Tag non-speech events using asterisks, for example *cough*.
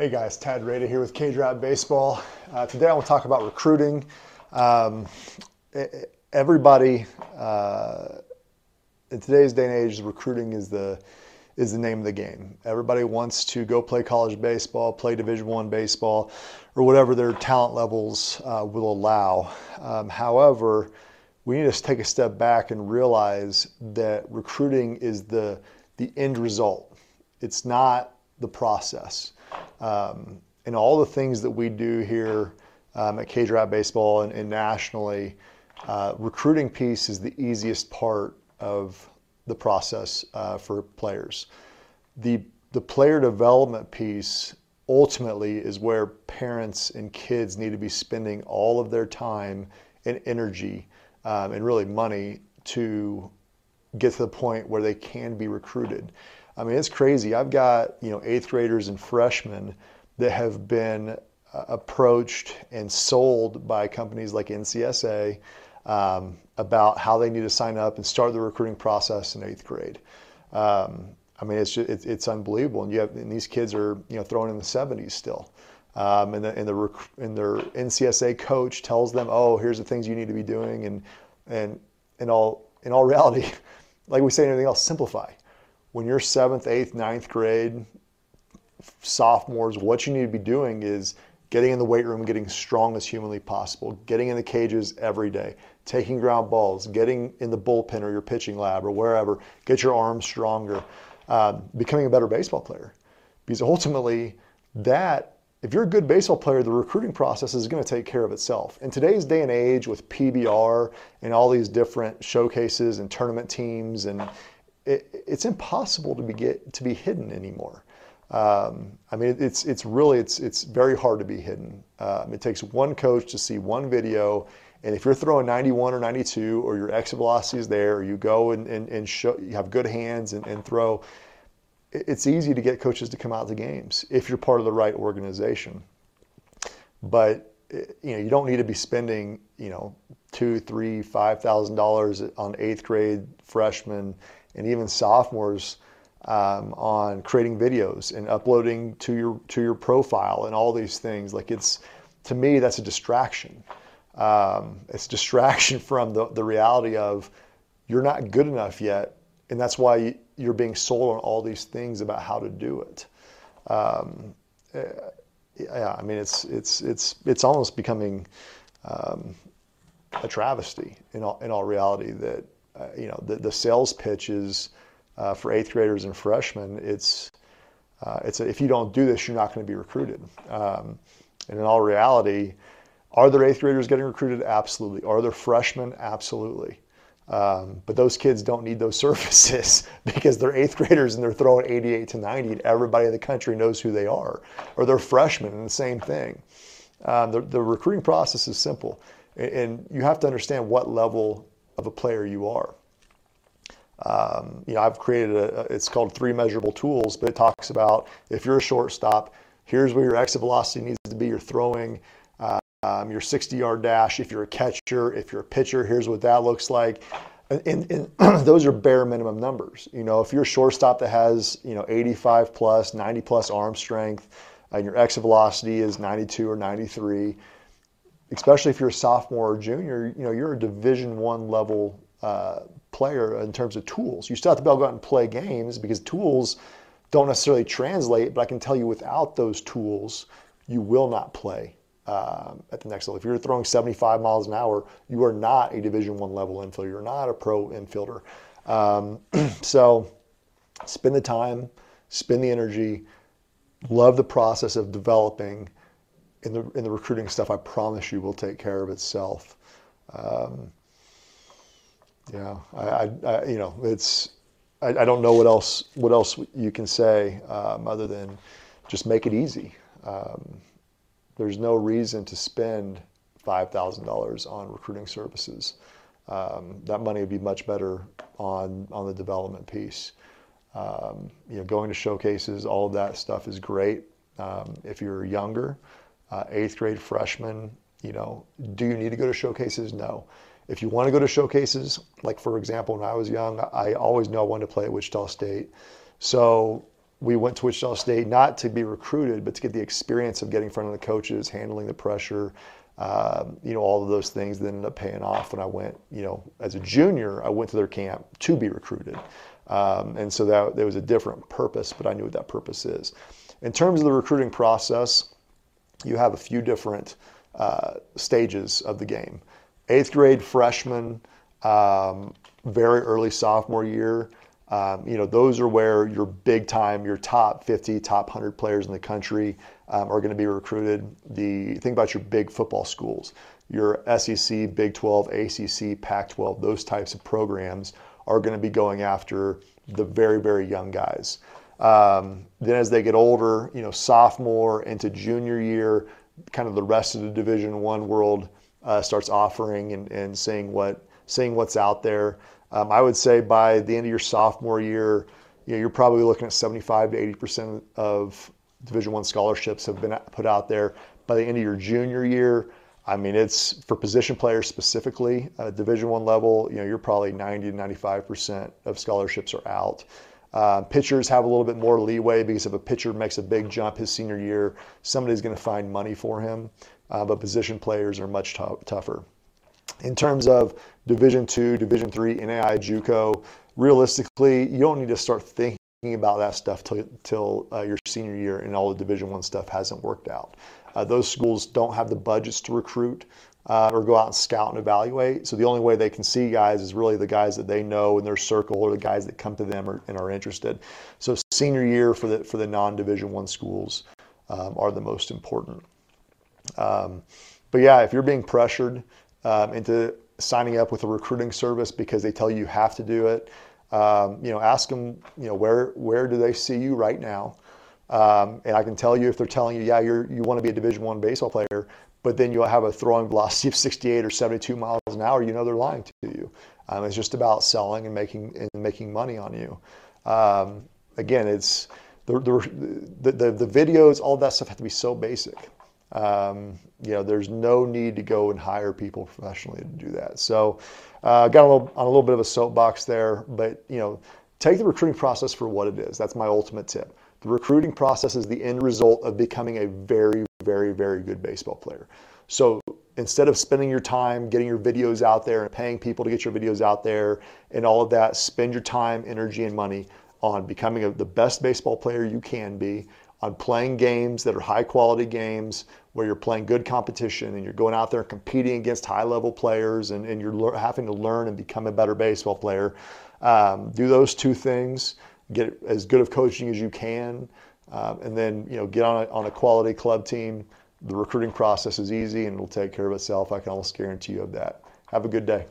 Hey guys, Tad Rada here with K-Drop Baseball. Uh, today I want to talk about recruiting. Um, everybody uh, in today's day and age, recruiting is the is the name of the game. Everybody wants to go play college baseball, play Division One baseball, or whatever their talent levels uh, will allow. Um, however, we need to take a step back and realize that recruiting is the the end result. It's not the process. Um, and all the things that we do here um, at K Drive Baseball and, and nationally, uh, recruiting piece is the easiest part of the process uh, for players. The, the player development piece ultimately is where parents and kids need to be spending all of their time and energy um, and really money to get to the point where they can be recruited. I mean, it's crazy. I've got, you know, eighth graders and freshmen that have been uh, approached and sold by companies like NCSA um, about how they need to sign up and start the recruiting process in eighth grade. Um, I mean, it's, just, it's, it's unbelievable. And you have, and these kids are, you know, thrown in the 70s still. Um, and, the, and, the, and their NCSA coach tells them, oh, here's the things you need to be doing. And, and in all, in all reality, *laughs* like we say anything else, simplify when you're seventh, eighth, ninth grade, sophomores, what you need to be doing is getting in the weight room, getting strong as humanly possible, getting in the cages every day, taking ground balls, getting in the bullpen or your pitching lab or wherever, get your arms stronger, um, becoming a better baseball player. Because ultimately, that if you're a good baseball player, the recruiting process is going to take care of itself. In today's day and age, with PBR and all these different showcases and tournament teams and it, it's impossible to be get to be hidden anymore. Um, I mean, it's it's really it's it's very hard to be hidden. Um, it takes one coach to see one video, and if you're throwing 91 or 92, or your exit velocity is there, or you go and, and, and show you have good hands and, and throw, it's easy to get coaches to come out to games if you're part of the right organization. But you know, you don't need to be spending you know two, three, five thousand dollars on eighth grade freshmen and even sophomores um, on creating videos and uploading to your to your profile and all these things. Like it's to me, that's a distraction. Um, it's distraction *laughs* from the, the reality of you're not good enough yet, and that's why you're being sold on all these things about how to do it. Um, eh, yeah, I mean, it's it's it's it's almost becoming um, a travesty in all in all reality that uh, you know, the, the sales pitch is uh, for eighth graders and freshmen. It's uh, it's a, if you don't do this, you're not going to be recruited. Um, and in all reality, are there eighth graders getting recruited? Absolutely. Are there freshmen? Absolutely. Um, but those kids don't need those *laughs* services because they're eighth graders and they're throwing 88 to 90 and everybody in the country knows who they are. Or they're freshmen and the same thing. Um, the, the recruiting process is simple. And you have to understand what level of a player you are. Um, you know, I've created a, it's called three measurable tools, but it talks about if you're a shortstop, here's where your exit velocity needs to be, your throwing, um, your 60 yard dash. If you're a catcher, if you're a pitcher, here's what that looks like. And, and, *clears throat* those are bare minimum numbers. You know, if you're a shortstop that has, you know, 85 plus, 90 plus arm strength, and your exit velocity is 92 or 93, especially if you're a sophomore or junior, you know, you're a Division One level uh, player in terms of tools. You still have to be able to go out and play games because tools don't necessarily translate. But I can tell you, without those tools, you will not play um, at the next level. If you're throwing 75 miles an hour, you are not a Division One level infielder. You're not a pro infielder. Um, *clears throat* so, spend the time, spend the energy, love the process of developing in the in the recruiting stuff, I promise you will take care of itself. Um, yeah, I, I, I, you know it's I, I, don't know what else what else you can say um, other than just make it easy. Um, there's no reason to spend five thousand dollars on recruiting services. Um, that money would be much better on on the development piece. Um, you know, going to showcases, all of that stuff is great. Um, if you're younger, uh, eighth grade freshman, you know, do you need to go to showcases? No. If you want to go to showcases, like for example, when I was young, I always knew I wanted to play at Wichita State. So we went to Wichita State not to be recruited, but to get the experience of getting in front of the coaches, handling the pressure, um, you know, all of those things that ended up paying off when I went, you know, as a junior, I went to their camp to be recruited. Um, and so that there was a different purpose, but I knew what that purpose is. In terms of the recruiting process, you have a few different uh, stages of the game. Eighth grade freshman, um, very early sophomore year, um, you know, those are where your big time, your top 50, top 100 players in the country um, are going to be recruited. The think about your big football schools, your SEC, Big 12, ACC, Pac 12, those types of programs are going to be going after the very, very young guys. Um, then as they get older, you know, sophomore into junior year, kind of the rest of the Division One world uh, starts offering and, and seeing what seeing what's out there. Um, I would say by the end of your sophomore year, you know, you're probably looking at 75 to 80 percent of Division One scholarships have been put out there. By the end of your junior year, I mean it's for position players specifically, uh, Division One level. You know, you're probably 90 to 95 percent of scholarships are out. Uh, pitchers have a little bit more leeway because if a pitcher makes a big jump his senior year, somebody's going to find money for him. Uh, but position players are much t- tougher. In terms of Division two, Division three, NAI, JUCO, realistically, you don't need to start thinking about that stuff till, till uh, your senior year and all the Division one stuff hasn't worked out. Uh, those schools don't have the budgets to recruit uh, or go out and scout and evaluate. So the only way they can see guys is really the guys that they know in their circle or the guys that come to them or, and are interested. So senior year for the for the non-Division one schools um, are the most important. Um, but yeah, if you're being pressured um, into signing up with a recruiting service because they tell you you have to do it, um, you know, ask them, you know, where where do they see you right now? Um, and I can tell you if they're telling you, yeah, you're you want to be a Division One baseball player, but then you'll have a throwing velocity of 68 or 72 miles an hour, you know they're lying to you. Um, it's just about selling and making and making money on you. Um, again, it's the, the, the, the, videos, all that stuff have to be so basic. Um, you know, there's no need to go and hire people professionally to do that. So, uh, got a little on a little bit of a soapbox there, but you know, take the recruiting process for what it is. That's my ultimate tip. The recruiting process is the end result of becoming a very, very, very good baseball player. So instead of spending your time getting your videos out there and paying people to get your videos out there and all of that, spend your time, energy, and money on becoming a, the best baseball player you can be, on playing games that are high quality games where you're playing good competition and you're going out there and competing against high level players and, and you're le- having to learn and become a better baseball player. Um, do those two things get as good of coaching as you can, um, and then you know get on a, on a quality club team. The recruiting process is easy and it'll take care of itself. I can almost guarantee you of that. Have a good day.